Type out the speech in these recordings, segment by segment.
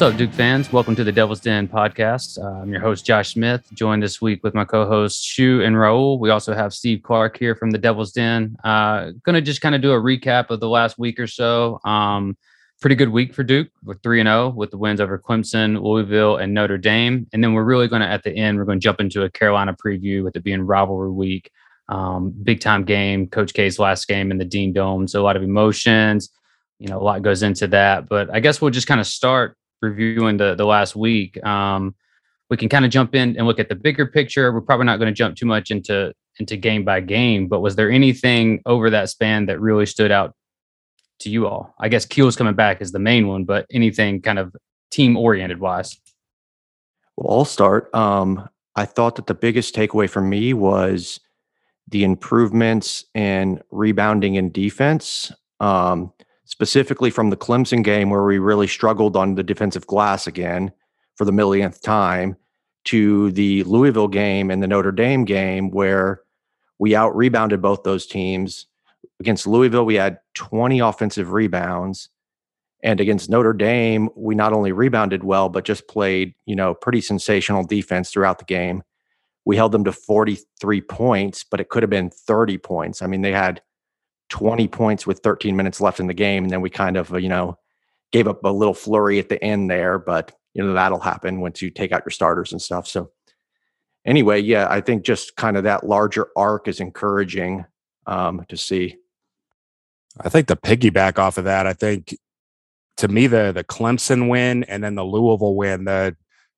What's up, Duke fans? Welcome to the Devil's Den podcast. Uh, I'm your host, Josh Smith, joined this week with my co hosts, Shoe and Raul. We also have Steve Clark here from the Devil's Den. Uh, going to just kind of do a recap of the last week or so. Um, pretty good week for Duke. We're 3 0 with the wins over Clemson, Louisville, and Notre Dame. And then we're really going to, at the end, we're going to jump into a Carolina preview with it being rivalry week. Um, big time game, Coach K's last game in the Dean Dome. So a lot of emotions. You know, a lot goes into that. But I guess we'll just kind of start reviewing the the last week, um, we can kind of jump in and look at the bigger picture. We're probably not going to jump too much into into game by game, but was there anything over that span that really stood out to you all? I guess Keels' coming back is the main one, but anything kind of team oriented wise? Well, I'll start. Um, I thought that the biggest takeaway for me was the improvements in rebounding and defense. Um, specifically from the Clemson game where we really struggled on the defensive glass again for the millionth time to the Louisville game and the Notre Dame game where we out rebounded both those teams. Against Louisville, we had 20 offensive rebounds. And against Notre Dame, we not only rebounded well, but just played, you know, pretty sensational defense throughout the game. We held them to 43 points, but it could have been 30 points. I mean, they had 20 points with 13 minutes left in the game. And then we kind of, you know, gave up a little flurry at the end there, but you know, that'll happen once you take out your starters and stuff. So anyway, yeah, I think just kind of that larger arc is encouraging um, to see. I think the piggyback off of that, I think to me the the Clemson win and then the Louisville win, the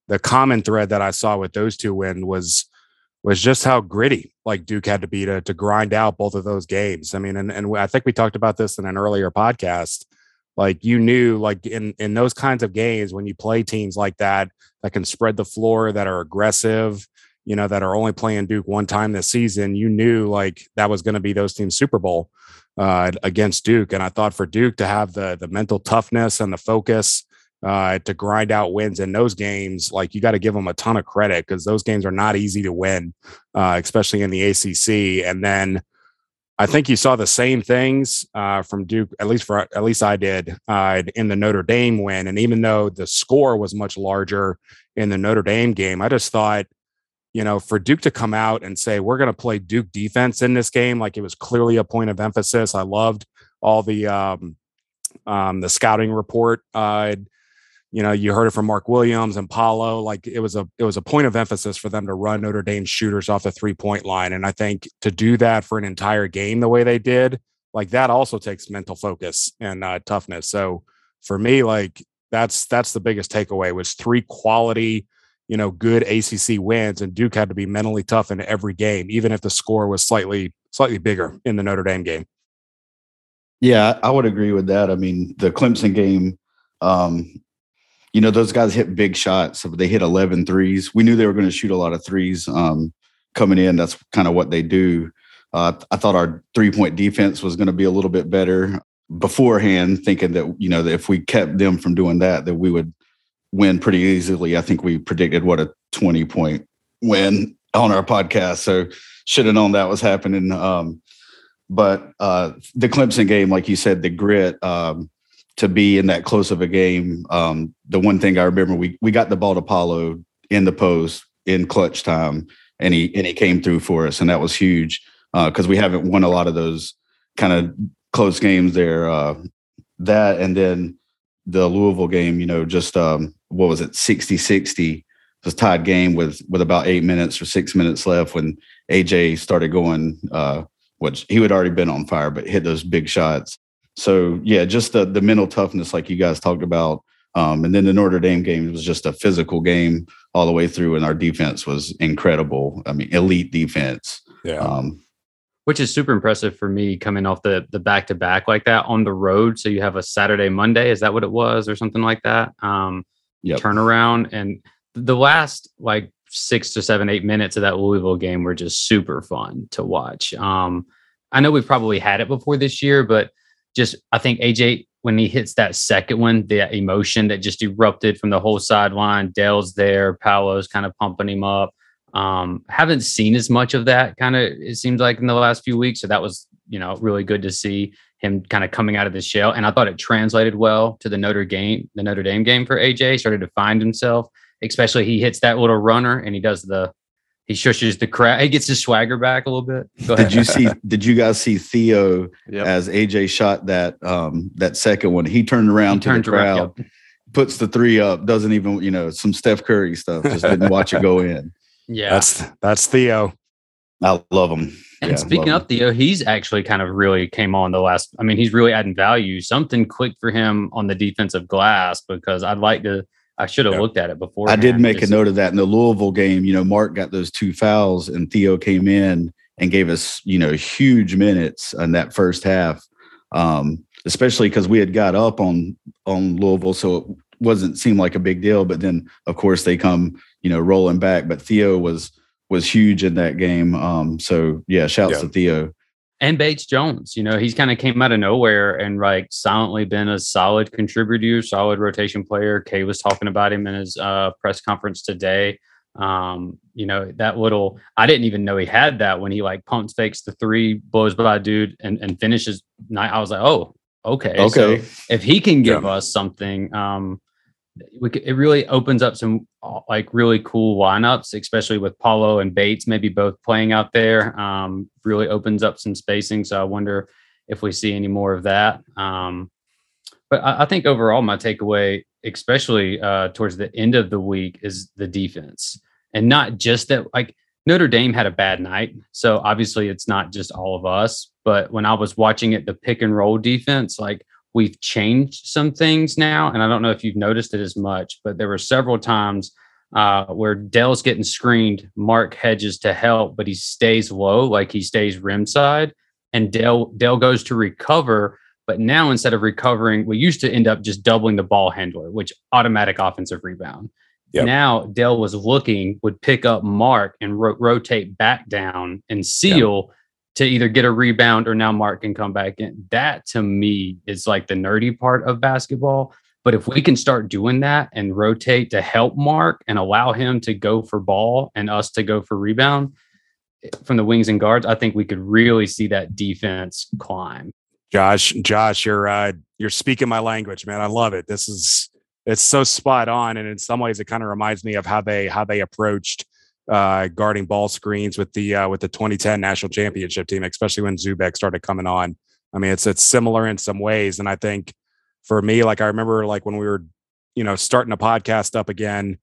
the common thread that I saw with those two wins was was just how gritty like Duke had to be to, to grind out both of those games. I mean, and, and I think we talked about this in an earlier podcast. Like you knew, like in in those kinds of games, when you play teams like that that can spread the floor, that are aggressive, you know, that are only playing Duke one time this season, you knew like that was going to be those teams' Super Bowl uh, against Duke. And I thought for Duke to have the the mental toughness and the focus uh, to grind out wins in those games, like you got to give them a ton of credit because those games are not easy to win, uh, especially in the ACC. And then I think you saw the same things uh, from Duke, at least for at least I did uh, in the Notre Dame win. And even though the score was much larger in the Notre Dame game, I just thought, you know, for Duke to come out and say we're going to play Duke defense in this game, like it was clearly a point of emphasis. I loved all the um, um, the scouting report uh, you know, you heard it from Mark Williams and Paolo. Like it was a it was a point of emphasis for them to run Notre Dame shooters off the three point line, and I think to do that for an entire game the way they did, like that also takes mental focus and uh, toughness. So for me, like that's that's the biggest takeaway was three quality, you know, good ACC wins, and Duke had to be mentally tough in every game, even if the score was slightly slightly bigger in the Notre Dame game. Yeah, I would agree with that. I mean, the Clemson game, um, you know, those guys hit big shots. They hit 11 threes. We knew they were going to shoot a lot of threes um, coming in. That's kind of what they do. Uh, I thought our three point defense was going to be a little bit better beforehand, thinking that, you know, that if we kept them from doing that, that we would win pretty easily. I think we predicted what a 20 point win on our podcast. So should have known that was happening. Um, but uh, the Clemson game, like you said, the grit, um, to be in that close of a game. Um, the one thing I remember, we we got the ball to Paolo in the post in clutch time, and he and he came through for us, and that was huge because uh, we haven't won a lot of those kind of close games there. Uh, that and then the Louisville game, you know, just um, what was it, 60-60. was tied game with with about eight minutes or six minutes left when AJ started going. Uh, which he had already been on fire, but hit those big shots. So yeah, just the the mental toughness, like you guys talked about. Um, and then the Notre Dame game was just a physical game all the way through, and our defense was incredible. I mean, elite defense. Yeah. Um, which is super impressive for me coming off the the back to back like that on the road. So you have a Saturday Monday, is that what it was, or something like that? Um, yep. turnaround and the last like six to seven, eight minutes of that Louisville game were just super fun to watch. Um, I know we've probably had it before this year, but just I think AJ when he hits that second one, the emotion that just erupted from the whole sideline. Dell's there, Paolo's kind of pumping him up. Um, haven't seen as much of that kind of it seems like in the last few weeks. So that was you know, really good to see him kind of coming out of the shell. And I thought it translated well to the Notre Dame, the Notre Dame game for AJ. Started to find himself, especially he hits that little runner and he does the he shushes the crowd. He gets his swagger back a little bit. Did you see? Did you guys see Theo yep. as AJ shot that um that second one? He turned around he to turned the crowd, around, yep. puts the three up, doesn't even you know some Steph Curry stuff. Just didn't watch it go in. Yeah, that's that's Theo. I love him. And yeah, speaking of Theo, he's actually kind of really came on the last. I mean, he's really adding value. Something clicked for him on the defensive glass because I'd like to I should have looked at it before. I did make a note of that in the Louisville game. You know, Mark got those two fouls, and Theo came in and gave us, you know, huge minutes in that first half. Um, especially because we had got up on on Louisville, so it wasn't seem like a big deal. But then, of course, they come, you know, rolling back. But Theo was was huge in that game. Um, so yeah, shouts yeah. to Theo and Bates Jones. You know, he's kind of came out of nowhere and like silently been a solid contributor, solid rotation player. K was talking about him in his uh, press conference today. Um, you know, that little I didn't even know he had that when he like pump fakes the three, blows by dude and, and finishes night. I was like, oh, okay. Okay. So if he can give yeah. us something, um, it really opens up some uh, like really cool lineups, especially with Paolo and Bates maybe both playing out there. Um, really opens up some spacing. So I wonder if we see any more of that. Um, but I, I, think overall, my takeaway, especially uh, towards the end of the week, is the defense, and not just that. Like Notre Dame had a bad night, so obviously it's not just all of us. But when I was watching it, the pick and roll defense, like we've changed some things now. And I don't know if you've noticed it as much, but there were several times uh, where Dell's getting screened, Mark hedges to help, but he stays low, like he stays rim side, and Dell Dell goes to recover. But now instead of recovering, we used to end up just doubling the ball handler, which automatic offensive rebound. Yep. Now Dell was looking, would pick up Mark and ro- rotate back down and seal. Yep to either get a rebound or now Mark can come back in. That to me is like the nerdy part of basketball. But if we can start doing that and rotate to help Mark and allow him to go for ball and us to go for rebound eh, from the wings and guards, I think we could really see that defense climb. Josh, Josh, you're uh, you're speaking my language, man. I love it. This is it's so spot on, and in some ways, it kind of reminds me of how they how they approached uh, guarding ball screens with the uh, with the 2010 national championship team, especially when Zoubek started coming on. I mean, it's it's similar in some ways, and I think for me, like I remember, like when we were, you know, starting a podcast up again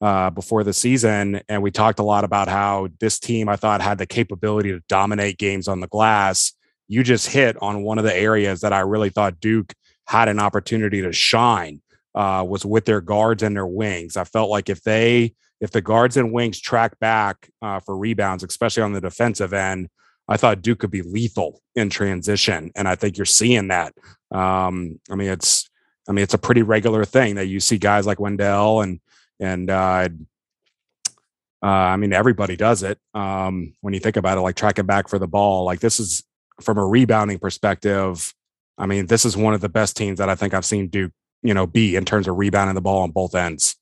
uh, before the season, and we talked a lot about how this team I thought had the capability to dominate games on the glass. You just hit on one of the areas that I really thought Duke had an opportunity to shine uh, was with their guards and their wings. I felt like if they if the guards and wings track back uh, for rebounds, especially on the defensive end, I thought Duke could be lethal in transition, and I think you're seeing that. Um, I mean, it's I mean it's a pretty regular thing that you see guys like Wendell and and uh, uh, I mean everybody does it um, when you think about it, like tracking back for the ball. Like this is from a rebounding perspective. I mean, this is one of the best teams that I think I've seen Duke, you know, be in terms of rebounding the ball on both ends.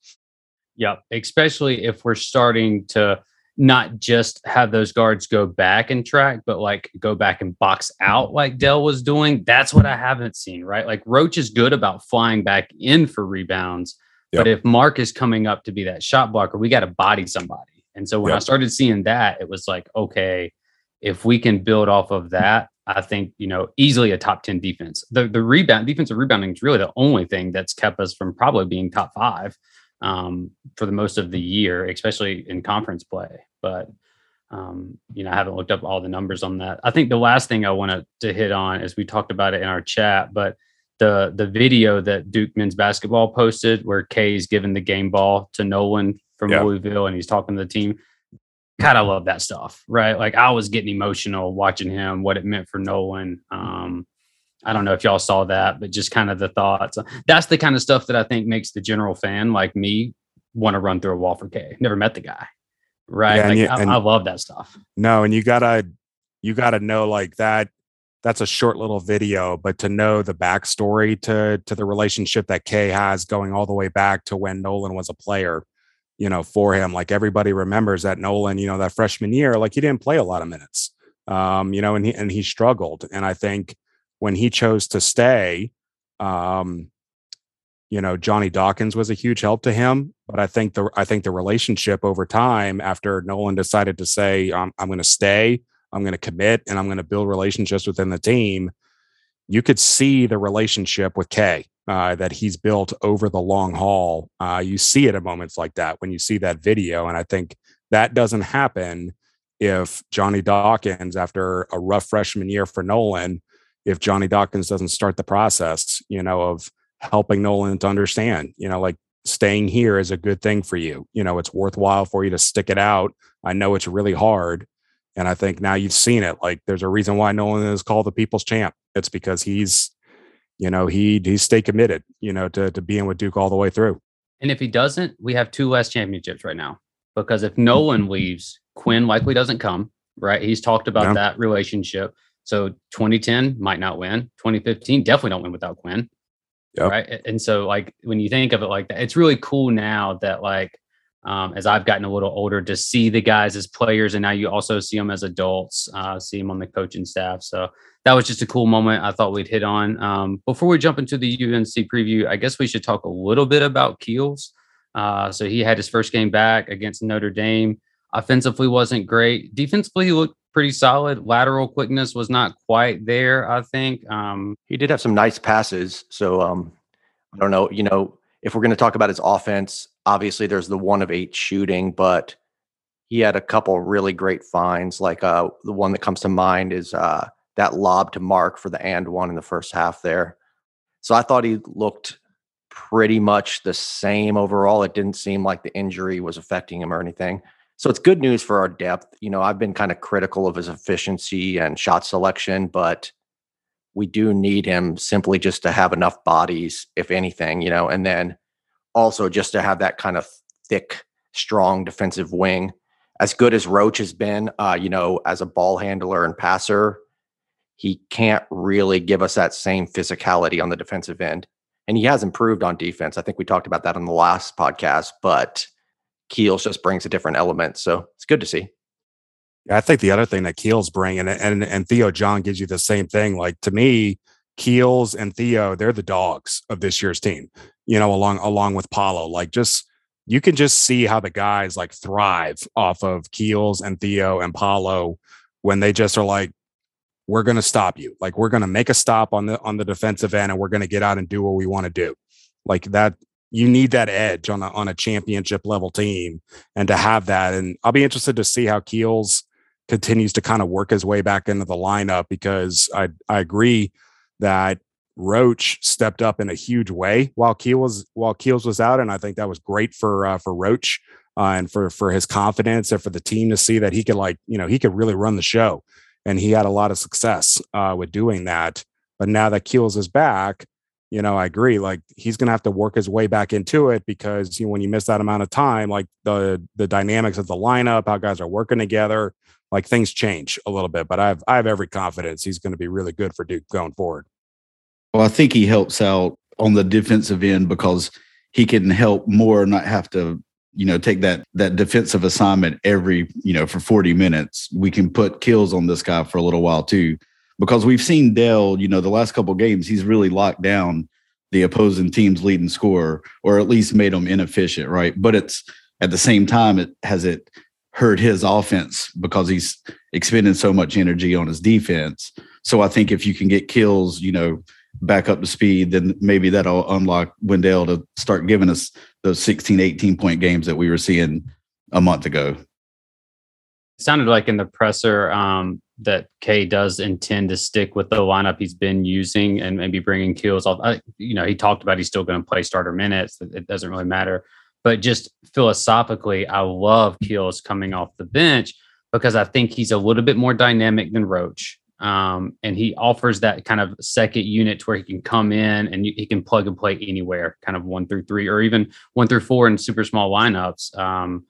Yep. Especially if we're starting to not just have those guards go back and track, but like go back and box out like Dell was doing. That's what I haven't seen, right? Like Roach is good about flying back in for rebounds. Yep. But if Mark is coming up to be that shot blocker, we got to body somebody. And so when yep. I started seeing that, it was like, okay, if we can build off of that, I think, you know, easily a top 10 defense. The the rebound defensive rebounding is really the only thing that's kept us from probably being top five um, for the most of the year, especially in conference play. But um, you know, I haven't looked up all the numbers on that. I think the last thing I wanted to hit on is we talked about it in our chat, but the the video that Duke men's basketball posted where K's giving the game ball to Nolan from yeah. Louisville and he's talking to the team. God, I love that stuff, right? Like I was getting emotional watching him, what it meant for Nolan. Um, I don't know if y'all saw that, but just kind of the thoughts. That's the kind of stuff that I think makes the general fan like me want to run through a wall for K. Never met the guy, right? Yeah, like, you, I, I, love that stuff. No, and you gotta you gotta know like that. That's a short little video, but to know the backstory to to the relationship that K has going all the way back to when Nolan was a player, you know, for him. Like everybody remembers that Nolan, you know, that freshman year, like he didn't play a lot of minutes. Um, you know, and he and he struggled. And I think when he chose to stay, um, you know, Johnny Dawkins was a huge help to him. But I think the I think the relationship over time, after Nolan decided to say, "I'm, I'm going to stay," I'm going to commit and I'm going to build relationships within the team. You could see the relationship with K uh, that he's built over the long haul. Uh, you see it at moments like that when you see that video. And I think that doesn't happen if Johnny Dawkins, after a rough freshman year for Nolan, if Johnny Dawkins doesn't start the process, you know, of helping Nolan to understand, you know, like staying here is a good thing for you. You know, it's worthwhile for you to stick it out. I know it's really hard, and I think now you've seen it. Like there's a reason why Nolan is called the people's champ. It's because he's, you know, he he stay committed, you know, to to being with Duke all the way through. And if he doesn't, we have two less championships right now. Because if mm-hmm. Nolan leaves, Quinn likely doesn't come, right? He's talked about yeah. that relationship. So 2010 might not win. 2015 definitely don't win without Quinn. Yep. Right. And so like when you think of it like that, it's really cool now that like um, as I've gotten a little older to see the guys as players, and now you also see them as adults, uh, see them on the coaching staff. So that was just a cool moment I thought we'd hit on. Um, before we jump into the UNC preview, I guess we should talk a little bit about Keels. Uh, so he had his first game back against Notre Dame. Offensively wasn't great. Defensively, he looked pretty solid. Lateral quickness was not quite there. I think um, he did have some nice passes. So um, I don't know. You know, if we're going to talk about his offense, obviously there's the one of eight shooting, but he had a couple really great finds. Like uh, the one that comes to mind is uh, that lob to Mark for the and one in the first half there. So I thought he looked pretty much the same overall. It didn't seem like the injury was affecting him or anything. So it's good news for our depth. You know, I've been kind of critical of his efficiency and shot selection, but we do need him simply just to have enough bodies, if anything, you know, and then also just to have that kind of thick, strong defensive wing. As good as Roach has been, uh, you know, as a ball handler and passer, he can't really give us that same physicality on the defensive end. And he has improved on defense. I think we talked about that in the last podcast, but Keels just brings a different element. So it's good to see. I think the other thing that Keels bring and and and Theo John gives you the same thing. Like to me, Keels and Theo, they're the dogs of this year's team. You know, along along with Paolo. Like just you can just see how the guys like thrive off of Keels and Theo and Paolo when they just are like, we're going to stop you. Like we're going to make a stop on the on the defensive end, and we're going to get out and do what we want to do. Like that, you need that edge on a on a championship level team, and to have that. And I'll be interested to see how Keels continues to kind of work his way back into the lineup because I I agree that Roach stepped up in a huge way while Keel was while Keels was out, and I think that was great for uh, for Roach uh, and for for his confidence and for the team to see that he could like you know he could really run the show, and he had a lot of success uh, with doing that. But now that Keels is back, you know I agree. Like he's gonna have to work his way back into it because you know, when you miss that amount of time, like the the dynamics of the lineup, how guys are working together, like things change a little bit, but I have I have every confidence he's going to be really good for Duke going forward. Well, I think he helps out on the defensive end because he can help more not have to you know take that that defensive assignment every you know for 40 minutes we can put Keels on this guy for a little while too because we've seen Dell you know the last couple games he's really locked down the opposing team's leading scorer or at least made them inefficient right but it's at the same time it has it hurt his offense because he's expending so much energy on his defense. So I think if you can get Keels, you know, back up to speed, then maybe that'll unlock Wendell to start giving us those 16, 18 point games that we were seeing a month ago. Sounded like in the presser um, that K does intend to stick with the lineup he's been using and maybe bringing Keels off. You know, he talked about he's still going to play starter minutes. It doesn't really matter. But just philosophically, I love Keels coming off the bench because I think he's a little bit more dynamic than Roach. Um, and he offers that kind of second unit to where he can come in and you, he can plug and play anywhere, kind of one through three or even one through four in super small lineups. Um,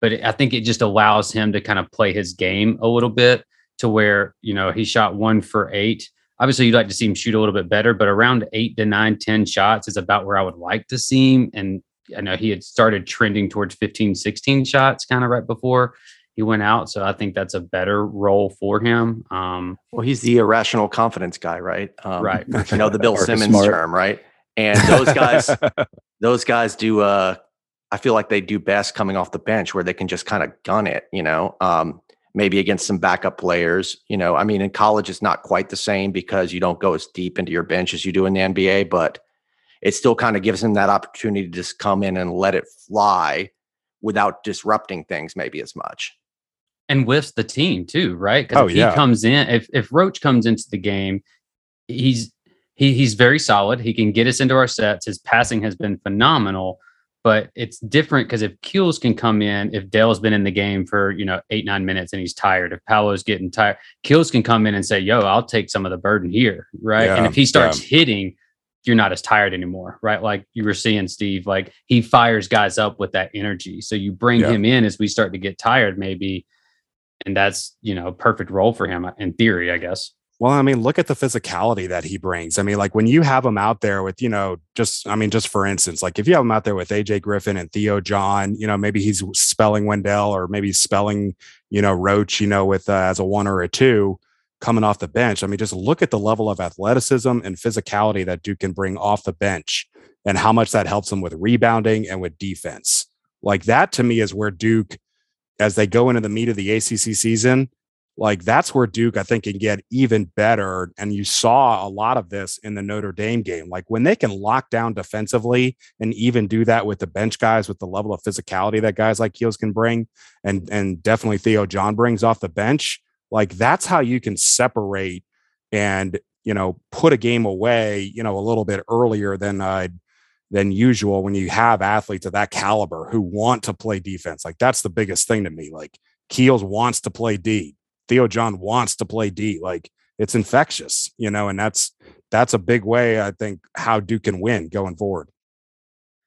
but I think it just allows him to kind of play his game a little bit to where, you know, he shot one for eight. Obviously, you'd like to see him shoot a little bit better, but around eight to nine, 10 shots is about where I would like to see him. And I know he had started trending towards 15, 16 shots kind of right before he went out. So I think that's a better role for him. Um, well, he's the irrational confidence guy, right? Um, right. You know the Bill Simmons smart. term, right? And those guys, those guys do. Uh, I feel like they do best coming off the bench, where they can just kind of gun it. You know, um, maybe against some backup players. You know, I mean, in college it's not quite the same because you don't go as deep into your bench as you do in the NBA, but it still kind of gives them that opportunity to just come in and let it fly without disrupting things maybe as much and with the team too, right? Because oh, if yeah. he comes in, if if Roach comes into the game, he's he he's very solid. He can get us into our sets. His passing has been phenomenal, but it's different because if Keels can come in, if Dale's been in the game for you know eight nine minutes and he's tired, if Paolo's getting tired, Keels can come in and say, "Yo, I'll take some of the burden here," right? Yeah, and if he starts yeah. hitting, you're not as tired anymore, right? Like you were seeing Steve, like he fires guys up with that energy. So you bring him in as we start to get tired, maybe and that's you know perfect role for him in theory, I guess. Well, I mean, look at the physicality that he brings. I mean, like when you have him out there with, you know, just, I mean, just for instance, like if you have him out there with AJ Griffin and Theo John, you know, maybe he's spelling Wendell or maybe spelling, you know, Roach, you know, with uh, as a one or a two coming off the bench. I mean, just look at the level of athleticism and physicality that Duke can bring off the bench and how much that helps him with rebounding and with defense. Like that to me is where Duke as they go into the meat of the ACC season, like that's where Duke, I think, can get even better. And you saw a lot of this in the Notre Dame game. Like when they can lock down defensively and even do that with the bench guys, with the level of physicality that guys like Keels can bring, and and definitely Theo John brings off the bench. Like that's how you can separate and you know put a game away, you know, a little bit earlier than I'd than usual when you have athletes of that caliber who want to play defense. Like that's the biggest thing to me. Like Keels wants to play D. Theo John wants to play D. Like it's infectious, you know, and that's that's a big way I think how Duke can win going forward.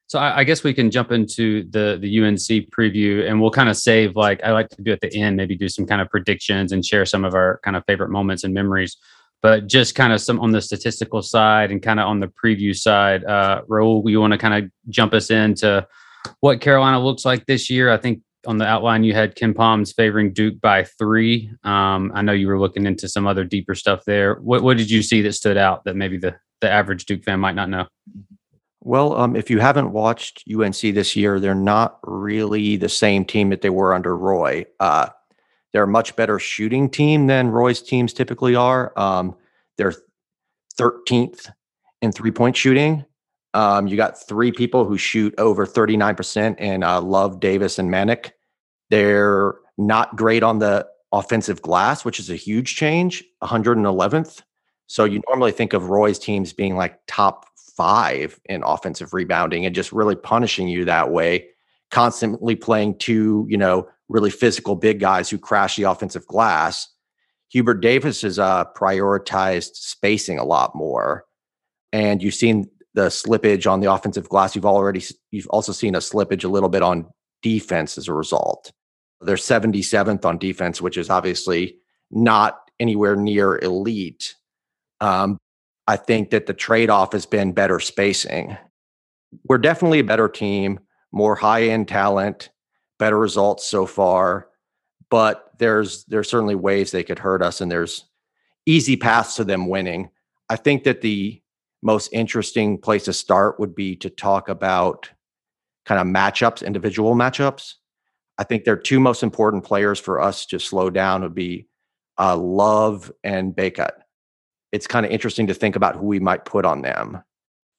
So I, I guess we can jump into the the UNC preview, and we'll kind of save like I like to do at the end, maybe do some kind of predictions and share some of our kind of favorite moments and memories but just kind of some on the statistical side and kind of on the preview side, uh, Raul, you want to kind of jump us into what Carolina looks like this year? I think on the outline you had KenPom's favoring Duke by three. Um, I know you were looking into some other deeper stuff there. What, what did you see that stood out that maybe the the average Duke fan might not know? Well, um, if you haven't watched UNC this year, they're not really the same team that they were under Roy. Uh, they're a much better shooting team than Roy's teams typically are. Um, they're 13th in three point shooting. Um, you got three people who shoot over 39% and uh, Love, Davis, and Manek. They're not great on the offensive glass, which is a huge change, 111th. So you normally think of Roy's teams being like top five in offensive rebounding and just really punishing you that way, constantly playing two, you know, really physical big guys who crash the offensive glass. Hubert Davis has uh, prioritized spacing a lot more, and you've seen the slippage on the offensive glass. You've already you've also seen a slippage a little bit on defense as a result. They're 77th on defense, which is obviously not anywhere near elite. Um, I think that the trade off has been better spacing. We're definitely a better team, more high end talent, better results so far, but there's there's certainly ways they could hurt us, and there's easy paths to them winning. I think that the most interesting place to start would be to talk about kind of matchups, individual matchups. I think their two most important players for us to slow down would be uh, Love and Bacot. It's kind of interesting to think about who we might put on them.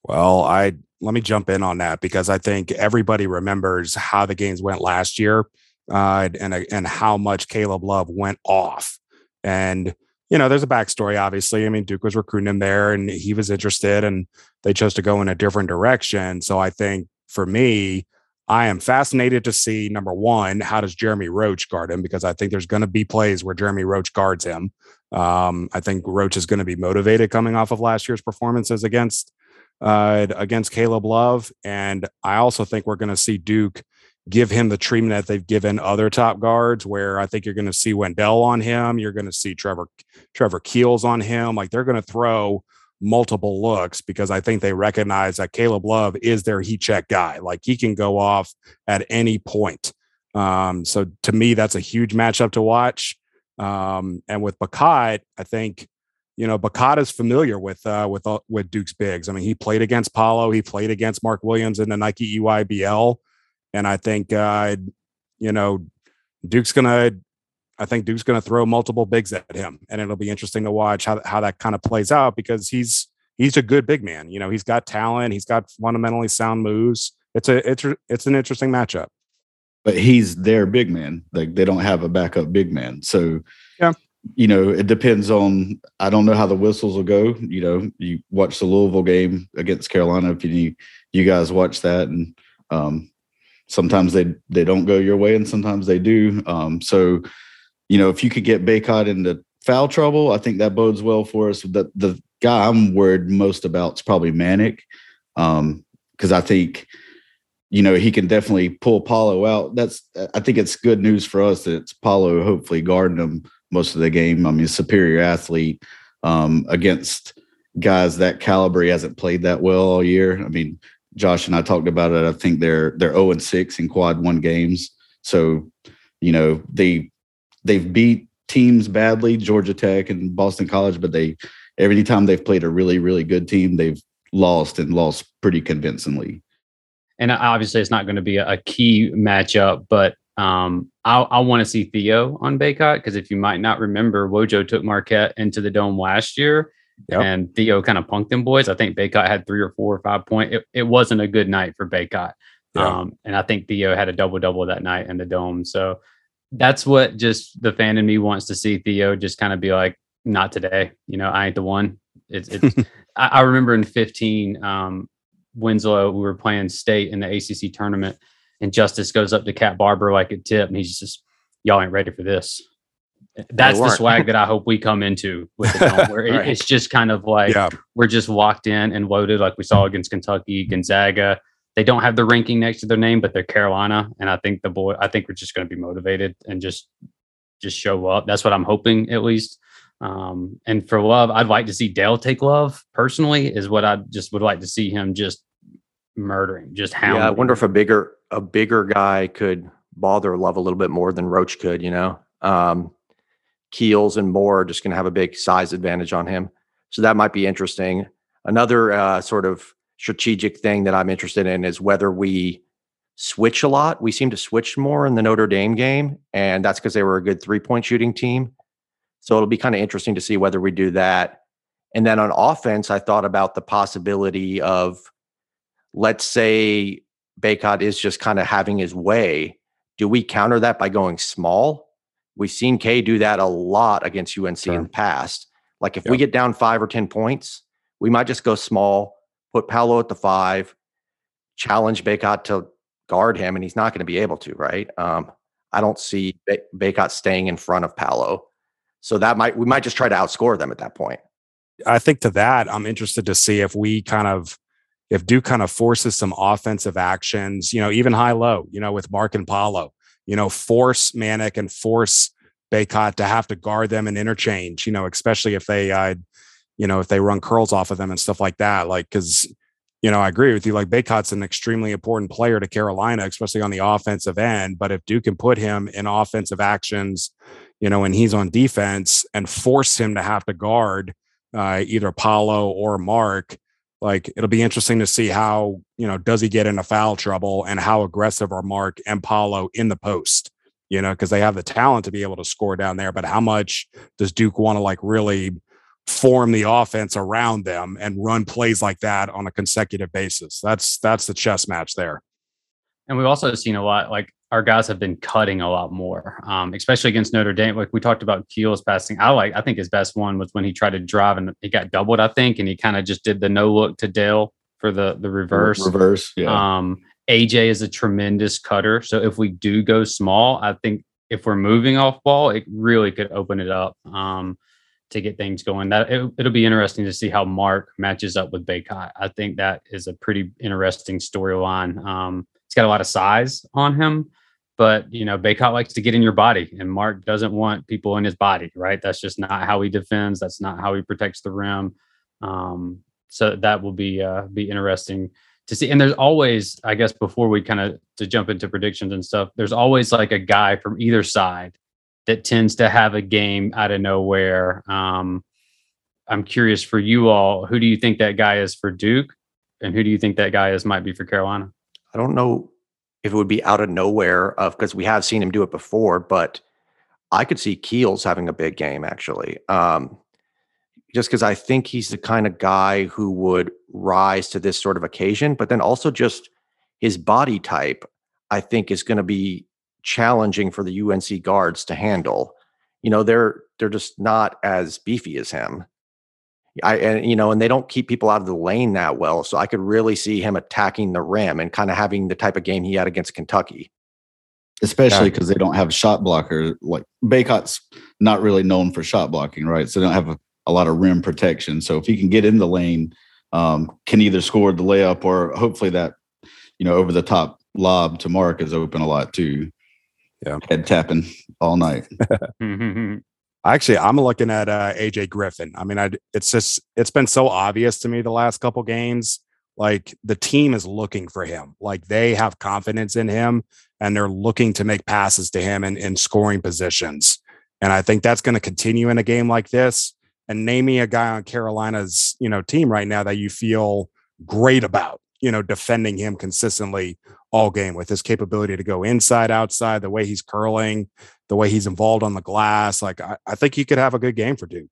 Well, I let me jump in on that because I think everybody remembers how the games went last year uh, and and how much Caleb Love went off. And you know, there's a backstory. Obviously, I mean, Duke was recruiting him there, and he was interested, and they chose to go in a different direction. So I think for me, I am fascinated to see number one, how does Jeremy Roach guard him? Because I think there's going to be plays where Jeremy Roach guards him. Um, I think Roach is going to be motivated coming off of last year's performances against uh, against Caleb Love. And I also think we're going to see Duke give him the treatment that they've given other top guards, where I think you're going to see Wendell on him. You're going to see Trevor Trevor Keels on him. Like they're going to throw multiple looks because I think they recognize that Caleb Love is their heat check guy. Like he can go off at any point. Um, so to me, that's a huge matchup to watch. Um, and with Bacot, I think you know Bacot is familiar with uh, with uh, with Duke's bigs. I mean, he played against Paolo, he played against Mark Williams in the Nike EYBL, and I think uh, you know Duke's gonna. I think Duke's going to throw multiple bigs at him, and it'll be interesting to watch how how that kind of plays out because he's he's a good big man. You know, he's got talent, he's got fundamentally sound moves. It's a it's it's an interesting matchup but he's their big man. Like they don't have a backup big man. So yeah, you know, it depends on I don't know how the whistles will go. You know, you watch the Louisville game against Carolina if you you guys watch that and um sometimes they they don't go your way and sometimes they do. Um so you know, if you could get Bacot into foul trouble, I think that bodes well for us. The the guy I'm worried most about is probably. Um, because I think you know, he can definitely pull Paolo out. That's I think it's good news for us that it's Paolo hopefully guarding him most of the game. I mean, superior athlete um, against guys that caliber. He hasn't played that well all year. I mean, Josh and I talked about it. I think they're they're 0 and 6 in quad one games. So, you know, they they've beat teams badly, Georgia Tech and Boston College, but they every time they've played a really, really good team, they've lost and lost pretty convincingly and obviously it's not going to be a, key matchup, but um, I, I want to see Theo on Bacot because if you might not remember, Wojo took Marquette into the dome last year, yep. and Theo kind of punked them boys. I think Bacot had three or four or five point. It, it wasn't a good night for Bacot, yeah. um, and I think Theo had a double double that night in the dome. So that's what just the fan in me wants to see Theo just kind of be like, not today. You know, I ain't the one. It's, it's I, I, remember in 15, um, Winslow, we were playing state in the ACC tournament, and Justise goes up to Cat Barber like a tip, and he's just, "Y'all ain't ready for this." That's the swag that I hope we come into with where right. it's just kind of like yeah. we're just locked in and loaded, like we saw against Kentucky, Gonzaga. They don't have the ranking next to their name, but they're Carolina, and I think the boy, I think we're just going to be motivated and just just show up. That's what I'm hoping, at least. Um, and for love, I'd like to see Dale take love personally, is what I just would like to see him just murdering, just how. Yeah, I wonder if a bigger a bigger guy could bother love a little bit more than Roach could. You know, um, Keels and Moore are just going to have a big size advantage on him, so that might be interesting. Another uh, sort of strategic thing that I'm interested in is whether we switch a lot. We seem to switch more in the Notre Dame game, and that's because they were a good three point shooting team. So it'll be kind of interesting to see whether we do that. And then on offense, I thought about the possibility of, let's say, Bacot is just kind of having his way. Do we counter that by going small? We've seen K do that a lot against UNC sure. in the past. Like if yep. we get down five or 10 points, we might just go small, put Paolo at the five, challenge Bacot to guard him, and he's not going to be able to, right? Um, I don't see Bacot staying in front of Paolo. So that might we might just try to outscore them at that point. I think to that, I'm interested to see if we kind of if Duke kind of forces some offensive actions, you know, even high low, you know, with Mark and Paolo, you know, force Manek and force Bacot to have to guard them and interchange, you know, especially if they, uh, you know, if they run curls off of them and stuff like that. Like, because, you know, I agree with you. Like, Bacot's an extremely important player to Carolina, especially on the offensive end. But if Duke can put him in offensive actions, you know, when he's on defense and force him to have to guard uh, either Paolo or Mark. Like it'll be interesting to see how, you know, does he get into foul trouble and how aggressive are Mark and Paolo in the post, you know, because they have the talent to be able to score down there. But how much does Duke want to like really form the offense around them and run plays like that on a consecutive basis? That's that's the chess match there. And we've also seen a lot like our guys have been cutting a lot more, um, especially against Notre Dame. Like we talked about Keels passing. I like, I think his best one was when he tried to drive and he got doubled, I think, and he kind of just did the no look to Dale for the the reverse. Reverse, yeah. Um, AJ is a tremendous cutter. So if we do go small, I think if we're moving off ball, it really could open it up um, to get things going. That it, will be interesting to see how Mark matches up with Bacot. I think that is a pretty interesting storyline. Um, he's got a lot of size on him but you know Bacot likes to get in your body, and Mark doesn't want people in his body. Right? That's just not how he defends. That's not how he protects the rim. Um, so that will be uh, be interesting to see. And there's always, I guess, before we kind of to jump into predictions and stuff, there's always like a guy from either side that tends to have a game out of nowhere. Um, I'm curious for you all, who do you think that guy is for Duke, and who do you think that guy is might be for Carolina? I don't know if it would be out of nowhere of because we have seen him do it before, but I could see Keels having a big game actually. Um, just because I think he's the kind of guy who would rise to this sort of occasion, but then also just his body type, I think is going to be challenging for the UNC guards to handle. You know, they're they're just not as beefy as him. I and you know, and they don't keep people out of the lane that well. So I could really see him attacking the rim and kind of having the type of game he had against Kentucky. Especially because yeah. they don't have shot blocker. Like Bacot's not really known for shot blocking, right? So they don't have a, a lot of rim protection. So if he can get in the lane, um, can either score the layup or hopefully that, you know, over the top lob to Mark is open a lot too. Yeah. Head tapping all night. Actually, I'm looking at uh, AJ Griffin. I mean, I it's just it's been so obvious to me the last couple games. Like the team is looking for him. Like they have confidence in him, and they're looking to make passes to him in, in scoring positions. And I think that's going to continue in a game like this. And name me a guy on Carolina's you know team right now that you feel great about. You know, defending him consistently all game with his capability to go inside, outside, the way he's curling, the way he's involved on the glass. Like I, I think he could have a good game for Duke.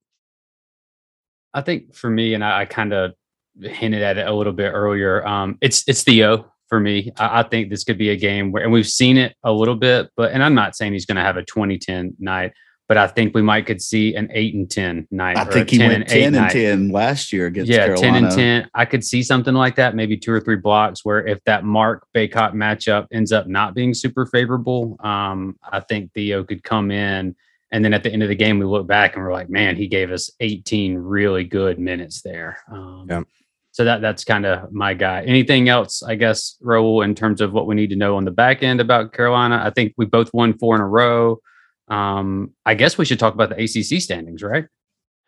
I think for me, and I, I kind of hinted at it a little bit earlier. Um, it's it's Theo for me. I, I, think this could be a game where, and we've seen it a little bit, but and I'm not saying he's going to have a 2010 night, but I think we might could see an eight and ten night. I think he went ten and, ten last year against yeah, Carolina. ten and ten. I could see something like that, maybe two or three blocks. Where if that Mark Bacot matchup ends up not being super favorable, um, I think Theo could come in, and then at the end of the game, we look back and we're like, man, he gave us eighteen really good minutes there. Um, yeah. So that that's kind of my guy. Anything else, I guess, Raul, in terms of what we need to know on the back end about Carolina? I think we both won four in a row. Um, I guess we should talk about the ACC standings, right?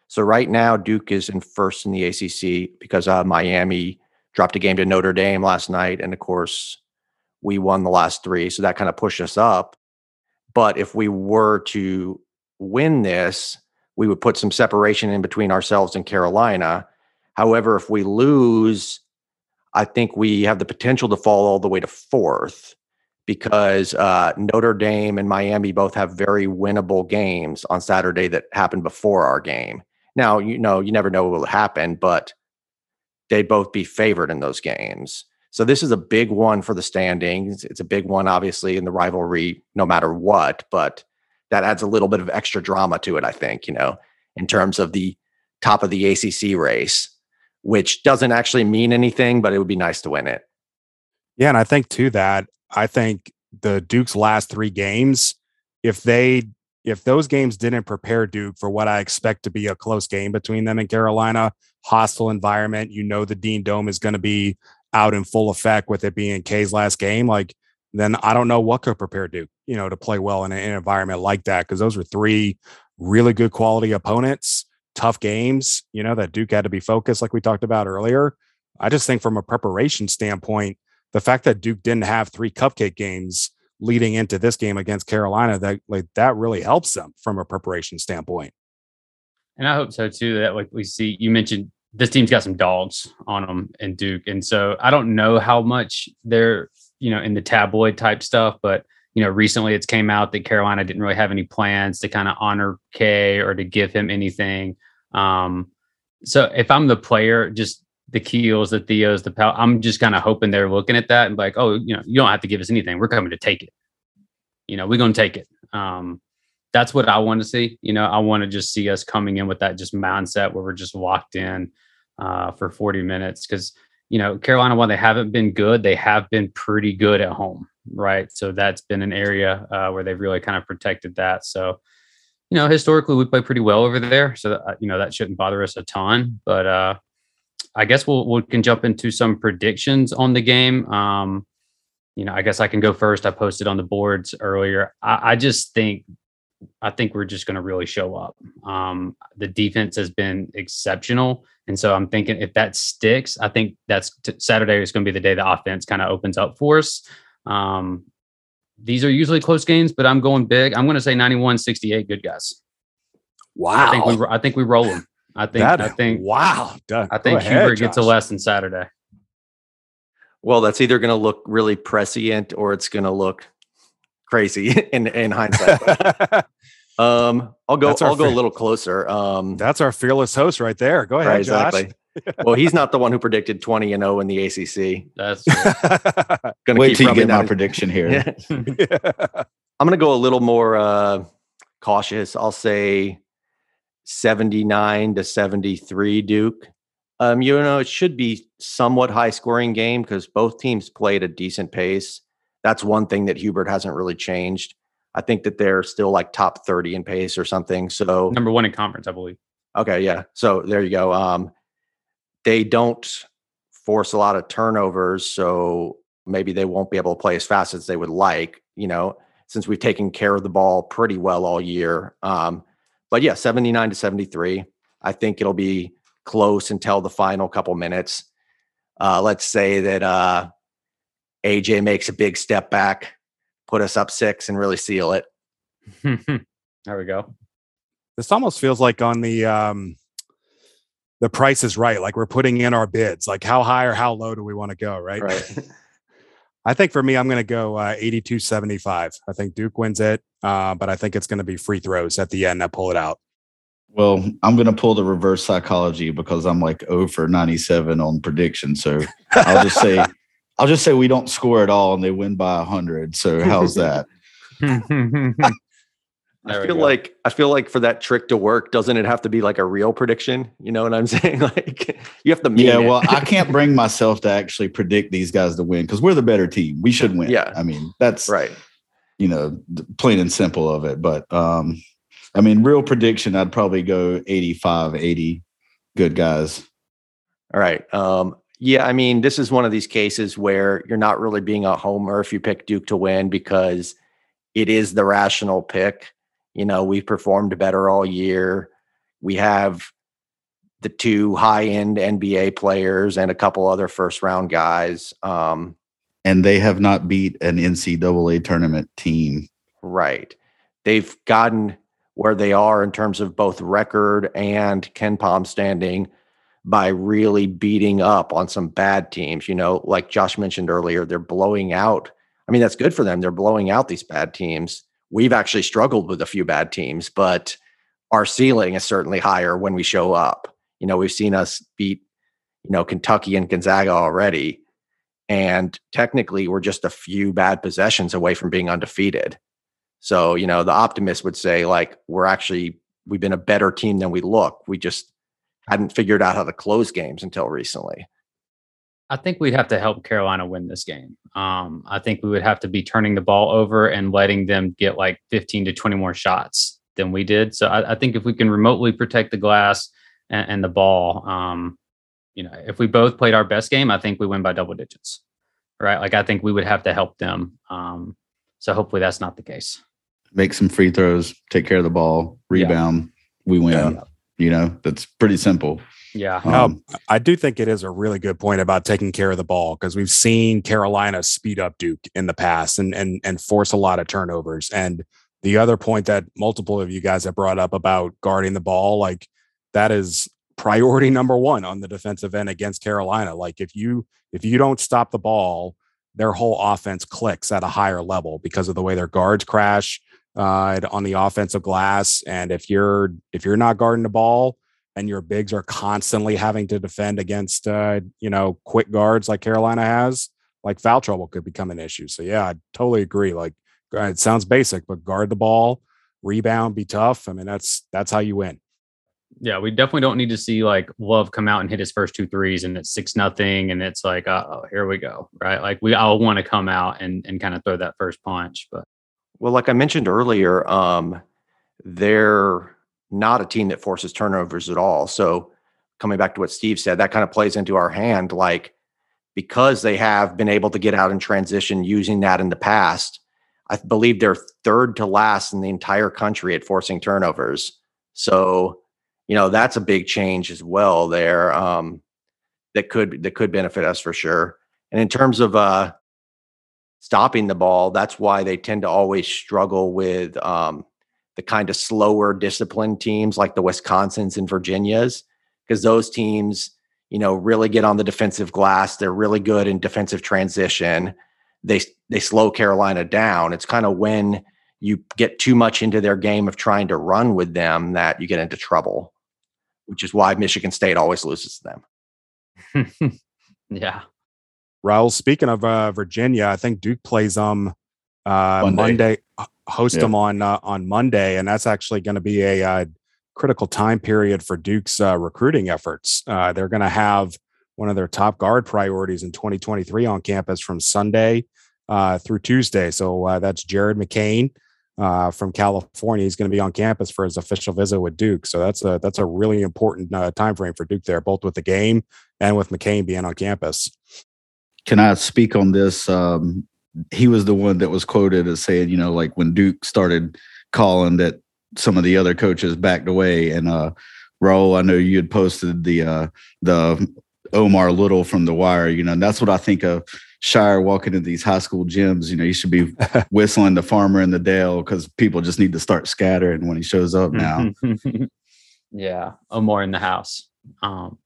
So right now, Duke is in first in the ACC because uh, Miami dropped a game to Notre Dame last night, and of course, we won the last three, so that kind of pushed us up. But if we were to win this, we would put some separation in between ourselves and Carolina. However, if we lose, I think we have the potential to fall all the way to fourth because uh, Notre Dame and Miami both have very winnable games on Saturday that happened before our game. Now, you know, you never know what will happen, but they'd both be favored in those games. So this is a big one for the standings. It's a big one, obviously, in the rivalry, no matter what, but that adds a little bit of extra drama to it, I think, you know, in terms of the top of the ACC race, which doesn't actually mean anything, but it would be nice to win it. Yeah. And I think, too, that I think the Duke's last three games, if they if those games didn't prepare Duke for what I expect to be a close game between them and Carolina, hostile environment, you know the Dean Dome is going to be out in full effect with it being K's last game, like then I don't know what could prepare Duke, you know, to play well in, an environment like that because those were three really good quality opponents, tough games, you know, that Duke had to be focused like we talked about earlier. I just think from a preparation standpoint, the fact that Duke didn't have three cupcake games leading into this game against Carolina, that like that really helps them from a preparation standpoint. And I hope so too. That like we see, you mentioned this team's got some dogs on them and Duke, and so I don't know how much they're you know in the tabloid type stuff, but you know recently it's came out that Carolina didn't really have any plans to kind of honor K or to give him anything. Um, so if I'm the player, just the Keels, the Theos, the Pal. I'm just kind of hoping they're looking at that and like, oh, you know, you don't have to give us anything. We're coming to take it. You know, we're going to take it. Um, that's what I want to see. You know, I want to just see us coming in with that just mindset where we're just locked in uh, for 40 minutes because you know Carolina, while they haven't been good, they have been pretty good at home, right? So that's been an area uh, where they've really kind of protected that. So you know, historically we play pretty well over there, so that, you know that shouldn't bother us a ton. But uh, I guess we'll we can jump into some predictions on the game. Um, you know, I guess I can go first. I posted on the boards earlier. I, I just think I think we're just going to really show up. Um, the defense has been exceptional, and so I'm thinking if that sticks, I think that's t- Saturday is going to be the day the offense kind of opens up for us. Um, these are usually close games, but I'm going big. I'm going to say 91 68. Good guys. Wow. I think we I think we roll them. I think That- I think wow. Duh, I go think ahead, Hubert gets a lesson Saturday. Well, that's either going to look really prescient or it's going to look crazy in in hindsight. um, I'll go. That's I'll go a little closer. Um, That's our fearless host right there. Go ahead, right, Josh. exactly. well, he's not the one who predicted twenty and zero in the ACC. That's Going to Wait keep till you get my that in- prediction here. Yeah. I'm going to go a little more uh, cautious. I'll say 79 to 73 Duke. Um, you know, it should be somewhat high scoring game because both teams played a decent pace. That's one thing that Hubert hasn't really changed. I think that they're still like top 30 in pace or something. So number one in conference, I believe. Okay, yeah. So there you go. Um, they don't force a lot of turnovers, so maybe they won't be able to play as fast as they would like. You know, since we've taken care of the ball pretty well all year. Um, but yeah, seventy nine to seventy three. I think it'll be close until the final couple minutes. Uh, let's say that uh, AJ makes a big step back, put us up six, and really seal it. there we go. this almost feels like on the um the price is right like we're putting in our bids like how high or how low do we want to go right, Right. i think for me i'm going to go uh 82 75 i think duke wins it uh but i think it's going to be free throws at the end that pull it out Well, I'm going to pull the reverse psychology because I'm like 0 for 97 on prediction. So I'll just say, I'll just say we don't score at all and they win by 100. So how's that? I feel like I feel like for that trick to work, doesn't it have to be like a real prediction? You know what I'm saying? Like you have to mean yeah, it. well, I can't bring myself to actually predict these guys to win because we're the better team. We should win. Yeah. I mean, that's right. you know, plain and simple of it. But um, I mean, real prediction, I'd probably go 85, 80 good guys. All right. Um, yeah, I mean, this is one of these cases where you're not really being a homer if you pick Duke to win because it is the rational pick. You know, we've performed better all year. We have the two high end NBA players and a couple other first round guys. Um, And they have not beat an NCAA tournament team. Right. They've gotten where they are in terms of both record and KenPom standing by really beating up on some bad teams. You know, like Josh mentioned earlier, they're blowing out. I mean, that's good for them. They're blowing out these bad teams. We've actually struggled with a few bad teams, but our ceiling is certainly higher when we show up. You know, we've seen us beat, you know, Kentucky and Gonzaga already. And technically, we're just a few bad possessions away from being undefeated. So, you know, the optimist would say, like, we're actually, we've been a better team than we look. We just hadn't figured out how to close games until recently. I think we'd have to help Carolina win this game. Um, I think we would have to be turning the ball over and letting them get like 15 to 20 more shots than we did. So I, I think if we can remotely protect the glass and, and the ball, um, you know, if we both played our best game, I think we win by double digits, right? Like I think we would have to help them. Um, so hopefully that's not the case. Make some free throws, take care of the ball, Yeah. rebound, we win. You know, that's pretty simple. Yeah. No, Um, I do think it is a really good point about taking care of the ball because we've seen Carolina speed up Duke in the past and and and force a lot of turnovers. And the other point that multiple of you guys have brought up about guarding the ball, like that is priority number one on the defensive end against Carolina. Like if you if you don't stop the ball, their whole offense clicks at a higher level because of the way their guards crash uh, on the offensive glass. And if you're if you're not guarding the ball, and your bigs are constantly having to defend against uh, you know quick guards like Carolina has, like foul trouble could become an issue. So yeah, I totally agree. Like it sounds basic, but guard the ball, rebound, be tough. I mean that's that's how you win. Yeah, we definitely don't need to see like Love come out and hit his first two threes and it's six nothing and it's like, oh, here we go. Right. Like we all want to come out and, and kind of throw that first punch. But Well, like I mentioned earlier, um, they're not a team that forces turnovers at all. So, coming back to what Steve said, that kind of plays into our hand. Like, because they have been able to get out in transition using that in the past, I believe they're third to last in the entire country at forcing turnovers. So, you know, that's a big change as well there. Um, that could that could benefit us for sure. And in terms of uh stopping the ball. That's why they tend to always struggle with um, the kind of slower disciplined teams like the Wisconsins and Virginias, because those teams, you know, really get on the defensive glass. They're really good in defensive transition. They they slow Carolina down. It's kind of when you get too much into their game of trying to run with them that you get into trouble, which is why Michigan State always loses to them. yeah. Raul, speaking of uh, Virginia, I think Duke plays um uh, Monday. Monday host yeah. them on uh, on Monday, and that's actually going to be a uh, critical time period for Duke's uh, recruiting efforts. Uh, they're going to have one of their top guard priorities in 2023 on campus from Sunday uh, through Tuesday. So uh, that's Jared McCain uh, from California. He's going to be on campus for his official visit with Duke. So that's a that's a really important uh, time frame for Duke there, both with the game and with McCain being on campus. Can I speak on this? Um, he was the one that was quoted as saying, you know, like when Duke started calling that some of the other coaches backed away. And uh Raul, I know you had posted the uh the Omar Little from the wire, you know, and that's what I think of Scheyer walking into these high school gyms. You know, you should be whistling the farmer in the dale because people just need to start scattering when he shows up now. yeah, Omar in the house. Um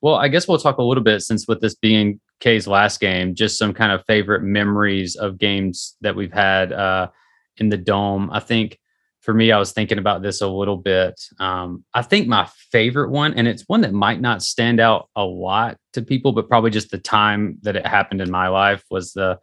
well, I guess we'll talk a little bit since with this being K's last game, just some kind of favorite memories of games that we've had uh, in the dome. I think for me, I was thinking about this a little bit. Um, I think my favorite one, and it's one that might not stand out a lot to people, but probably just the time that it happened in my life was the,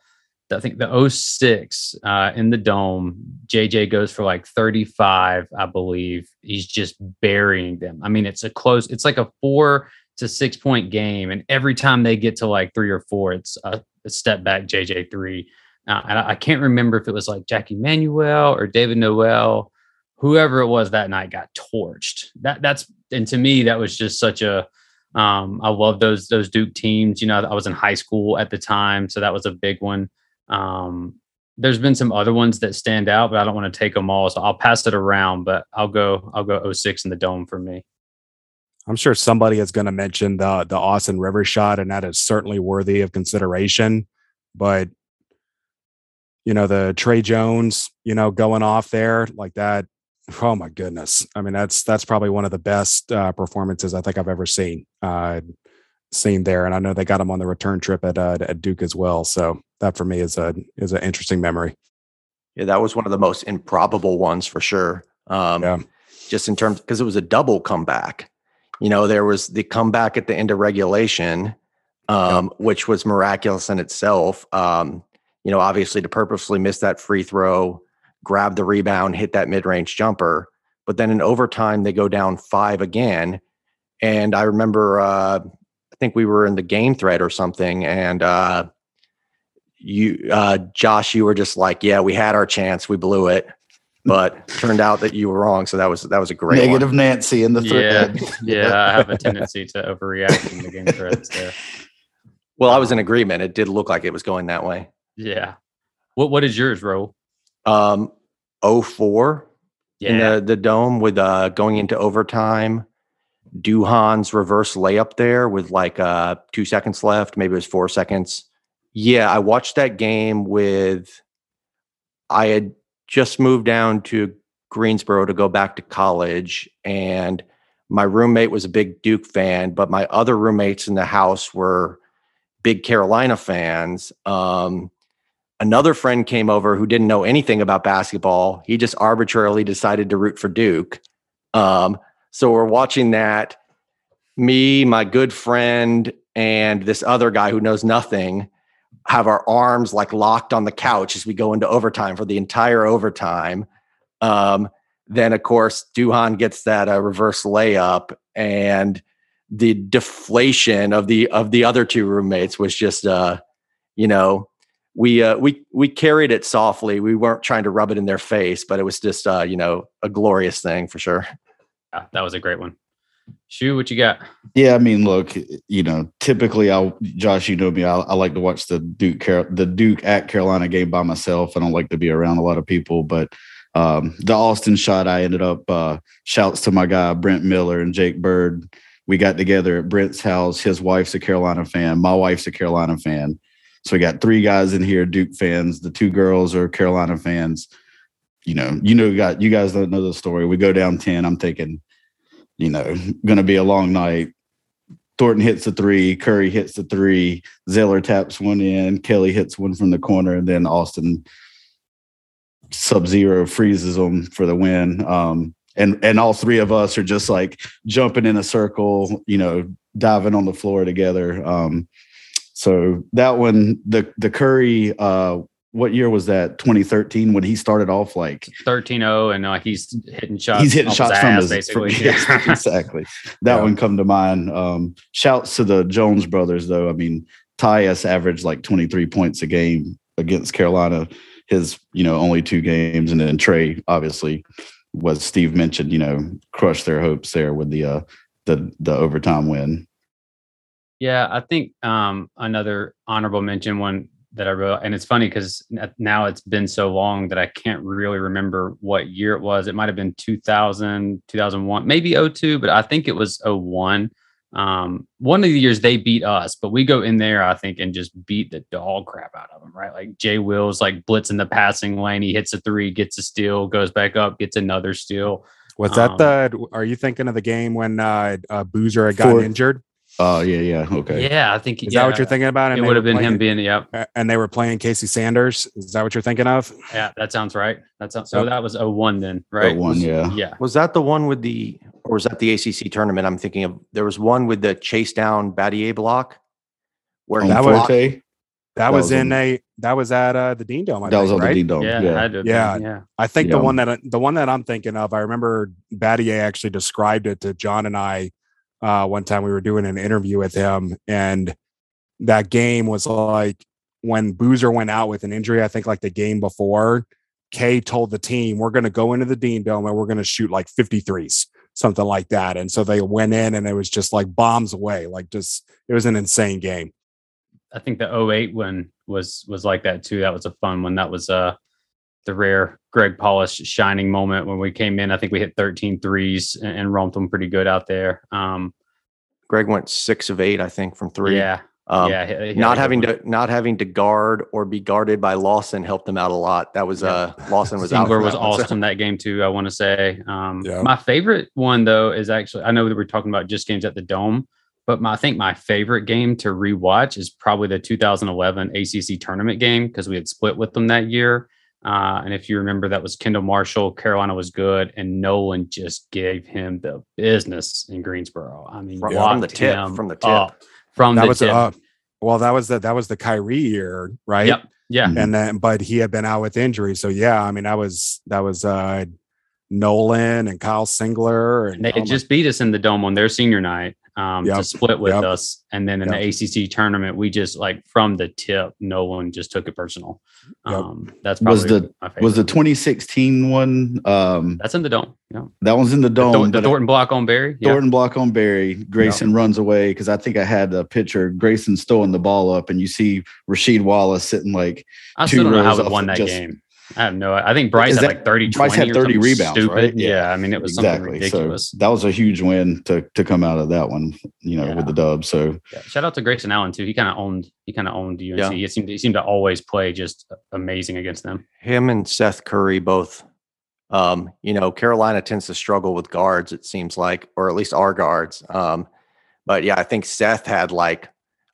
the I think the 06 uh, in the dome. JJ goes for like 35, I believe. He's just burying them. I mean, it's a close, it's like a four it's a six point game, and every time they get to like three or four, it's a, a step back JJ three. Uh, and I, I, can't remember if it was like Jackie Manuel or David Noel, whoever it was that night got torched. That that's and to me that was just such a. Um, I love those those Duke teams. You know, I was in high school at the time, so that was a big one. Um, there's been some other ones that stand out, but I don't want to take them all, so I'll pass it around. But I'll go I'll go 06 in the dome for me. I'm sure somebody is going to mention the the Austin River shot, and that is certainly worthy of consideration. But you know, the Tre Jones, you know, going off there like that. Oh my goodness! I mean, that's that's probably one of the best uh, performances I think I've ever seen uh, seen there. And I know they got him on the return trip at uh, at Duke as well. So that for me is a is an interesting memory. Yeah, that was one of the most improbable ones for sure. Um, yeah. Just in terms because it was a double comeback you know, there was the comeback at the end of regulation, um, yep. which was miraculous in itself. Um, you know, obviously to purposely miss that free throw, grab the rebound, hit that mid range jumper. But then in overtime, they go down five again. And I remember, uh, I think we were in the game thread or something. And uh, you, uh, Josh, you were just like, yeah, we had our chance. We blew it but turned out that you were wrong. So that was that was a great negative one. Nancy in the thread. Yeah, yeah, I have a tendency to overreact in the game threads there. Well, I was in agreement. It did look like it was going that way. Yeah. What what is yours, Ro? Um, 04 yeah. in the, the dome with uh going into overtime. Duhon's reverse layup there with like uh two seconds left, maybe it was four seconds. Yeah, I watched that game with I had just moved down to Greensboro to go back to college. And my roommate was a big Duke fan, but my other roommates in the house were big Carolina fans. Um, another friend came over who didn't know anything about basketball. He just arbitrarily decided to root for Duke. Um, so we're watching that. Me, my good friend, and this other guy who knows nothing have our arms like locked on the couch as we go into overtime for the entire overtime. Um, then of course Duhon gets that uh, reverse layup, and the deflation of the of the other two roommates was just, uh, you know, we uh, we we carried it softly. We weren't trying to rub it in their face, but it was just, uh, you know, a glorious thing for sure. Yeah, that was a great one. Shoe, what you got? Yeah, I mean, look, you know, typically I'll Josh, you know me, I, I like to watch the Duke Car- the Duke at Carolina game by myself. I don't like to be around a lot of people, but um, the Austin shot, I ended up uh, shouts to my guy Brent Miller and Jake Bird. We got together at Brent's house. His wife's a Carolina fan. My wife's a Carolina fan. So we got three guys in here, Duke fans. The two girls are Carolina fans. You know, you know, got you guys don't know the story. We go down ten. I'm thinking, you know, going to be a long night. Thornton hits the three, Curry hits the three, Zeller taps one in, Kelly hits one from the corner, and then Austin sub zero freezes them for the win. Um, and and all three of us are just like jumping in a circle, you know, diving on the floor together. Um, so that one, the the Curry, uh, what year was that? 2013 when he started off like 13-0 and like he's hitting shots. he's hitting shots his from ass, his basically. from- yes, exactly. That Yeah. one come to mind. Um, shouts to the Jones brothers though. I mean, Tyus averaged like 23 points a game against Carolina. His, you know, only two games, and then Tre obviously was Steve mentioned, you know, crushed their hopes there with the uh the the overtime win. Yeah, I think um, another honorable mention one that I wrote, and it's funny because now it's been so long that I can't really remember what year it was. It might have been 2000, 2001, maybe 02, but I think it was 01. Um, one of the years they beat us, but we go in there, I think, and just beat the dog crap out of them, right? Like Jay Wills, like blitzing the passing lane. He hits a three, gets a steal, goes back up, gets another steal. Was that Um, the? Are you thinking of the game when uh, uh Boozer had gotten For- injured? Oh yeah, yeah, okay. Yeah, I think Is yeah, that what you're thinking about? It would have been him being, yep. and they were playing Casey Sanders. Is that what you're thinking of? Yeah, that sounds right. That sounds so. Yep. That was a 01 then, right? 01, yeah. Yeah. Was that the one with the, or was that the ACC tournament? I'm thinking of. There was one with the chase down Battier block, where On That was- blocked- That, That was, was in on- a. That was at uh, the Dean Dome. I that was on right? the Dean Dome. Yeah, Yeah, had to have been, Yeah. yeah. I think Yeah. the one that the one that I'm thinking of, I remember Battier actually described it to John and I uh, one time we were doing an interview with him, and that game was like when Boozer went out with an injury. I think like the game before, K told the team, "We're going to go into the Dean Dome and we're going to shoot like 53s, something like that." And so they went in, and it was just like bombs away, like just it was an insane game. I think the 08 one was was like that too. That was a fun one. That was uh the rare Greg Paulus shining moment when we came in. I think we hit 13 threes and, and romped them pretty good out there. Um Greg went six of eight, I think, from three. yeah, Um, yeah. he- he not having one. to not having to guard or be guarded by Lawson helped him out a lot. That was Yeah. uh Lawson was out. Singler was that one, so- awesome that game too. I want to say. Um, Yeah. My favorite one though is actually I know that we're talking about just games at the Dome, but my, I think my favorite game to rewatch is probably the 2011 ACC tournament game because we had split with them that year. Uh, and if you remember, that was Kendall Marshall. Carolina was good, and Nolan just gave him the business in Greensboro. I mean, From- from the locked tip, him from the tip. up, from That the was tip. uh, well, that was the that was the Kyrie year, right? Yep. Yeah. Mhm. and then but he had been out with injury so yeah i mean that was that was uh nolan and kyle singler and They oh my- just beat us in the dome on their senior night um, to split with yep. us. And then in the ACC tournament, we just like from the tip, no one just took it personal. Yep. Um, that's probably Was the- my. Was the 2016 one? Um, that's in the dome. Yeah. that one's in the The, dome. Thor- the but Thornton block on Berry. Yeah. Thornton block on Berry. Grayson runs away because I think I had a picture. Grayson throwing the ball up, and you see Rasheed Wallace sitting like I two still don't know how rows we off won that just- game. I have no. I think Bryce Is had like 30, Bryce 20 had 30 rebounds, stupid. right? Yeah. Yeah. I mean, it was something exactly. ridiculous. So that was a huge win to to come out of that one. You know, Yeah. with the dub. So Yeah. Shout out to Grayson Allen too. He kind of owned. He kind of owned UNC. Yeah. He seemed. He seemed to always play just amazing against them. him and Seth Curry both. Um, you know, Carolina tends to struggle with guards, it seems like, or at least our guards. Um, but yeah, I think Seth had like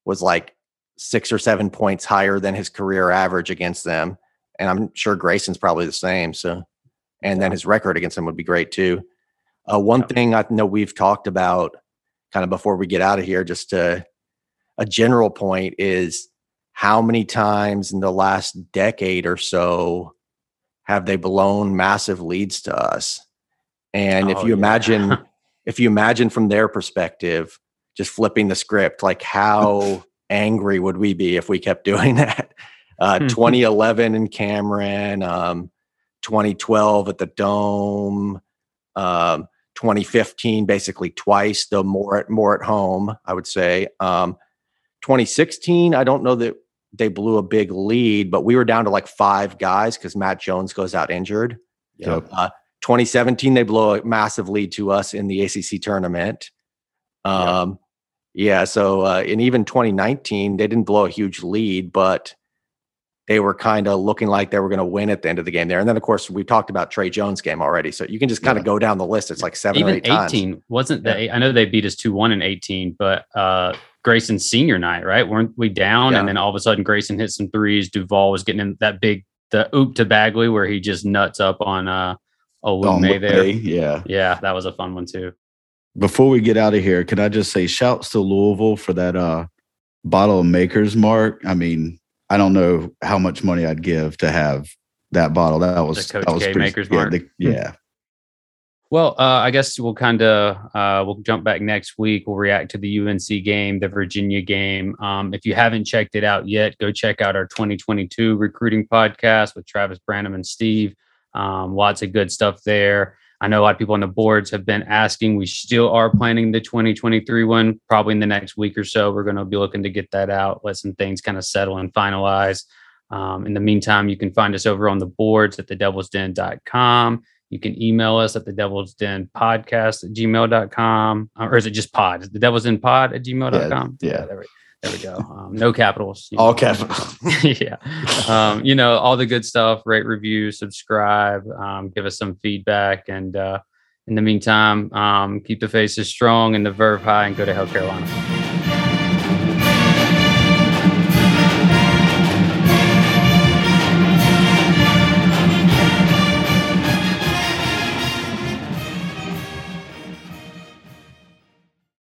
was like six or seven points higher than his career average against them. And I'm sure Grayson's probably the same. So and then his record against them would be great too. Uh, one thing I know we've talked about kind of before we get out of here, just to, a general point is how many times in the last decade or so have they blown massive leads to us? And if Oh, you yeah. imagine, if you imagine from their perspective, just flipping the script, like how angry would we be if we kept doing that? Uh, 2011 in Cameron, um, 2012 at the Dome, um, 2015 basically twice, though more at more at home, I would say. Um, 2016, I don't know that they blew a big lead, but we were down to like five guys because Matt Jones goes out injured. Yep. Uh, 2017, they blow a massive lead to us in the ACC tournament. Yep. Um, Yeah. So, uh, in even 2019, they didn't blow a huge lead, but they were kind of looking like they were going to win at the end of the game there. And then, of course, we talked about Tre Jones' game already. So you can just kind of Yeah. go down the list. It's like seven Even or eight times. 18 wasn't they? I know they beat us two one in 18, but uh, Grayson's senior night, right? Weren't we down? Yeah. And then all of a sudden, Grayson hit some threes. Duval was getting in that big the oop to Bagley where he just nuts up on uh, Olume there. Yeah. Yeah, that was a fun one too. Before we get out of here, can I just say shouts to Louisville for that uh bottle of Maker's Mark? I mean, I don't know how much money I'd give to have that bottle. That was Coach that was K pretty- Maker's yeah, Mark. the- yeah. Well, uh, I guess we'll kind of uh, we'll jump back next week. We'll react to the UNC game, the Virginia game. Um, if you haven't checked it out yet, go check out our 2022 recruiting podcast with Travis Branham and Steve. Um, lots of good stuff there. I know a lot of people on the boards have been asking. We still are planning the 2023 one, probably in the next week or so. We're going to be looking to get that out, let some things kind of settle and finalize. Um, in the meantime, you can find us over on the boards at thedevilsden.com. You can email us at the devil's den podcast at gmail.com. Or is it just pod? Is the devil's den pod at gmail.com? yeah. there, we, there we go. Um, no capitals. All know. capital. yeah. Um, you know, all the good stuff, rate, review, subscribe, um, give us some feedback. And uh, in the meantime, um, keep the faces strong and the verve high and go to Hell Carolina.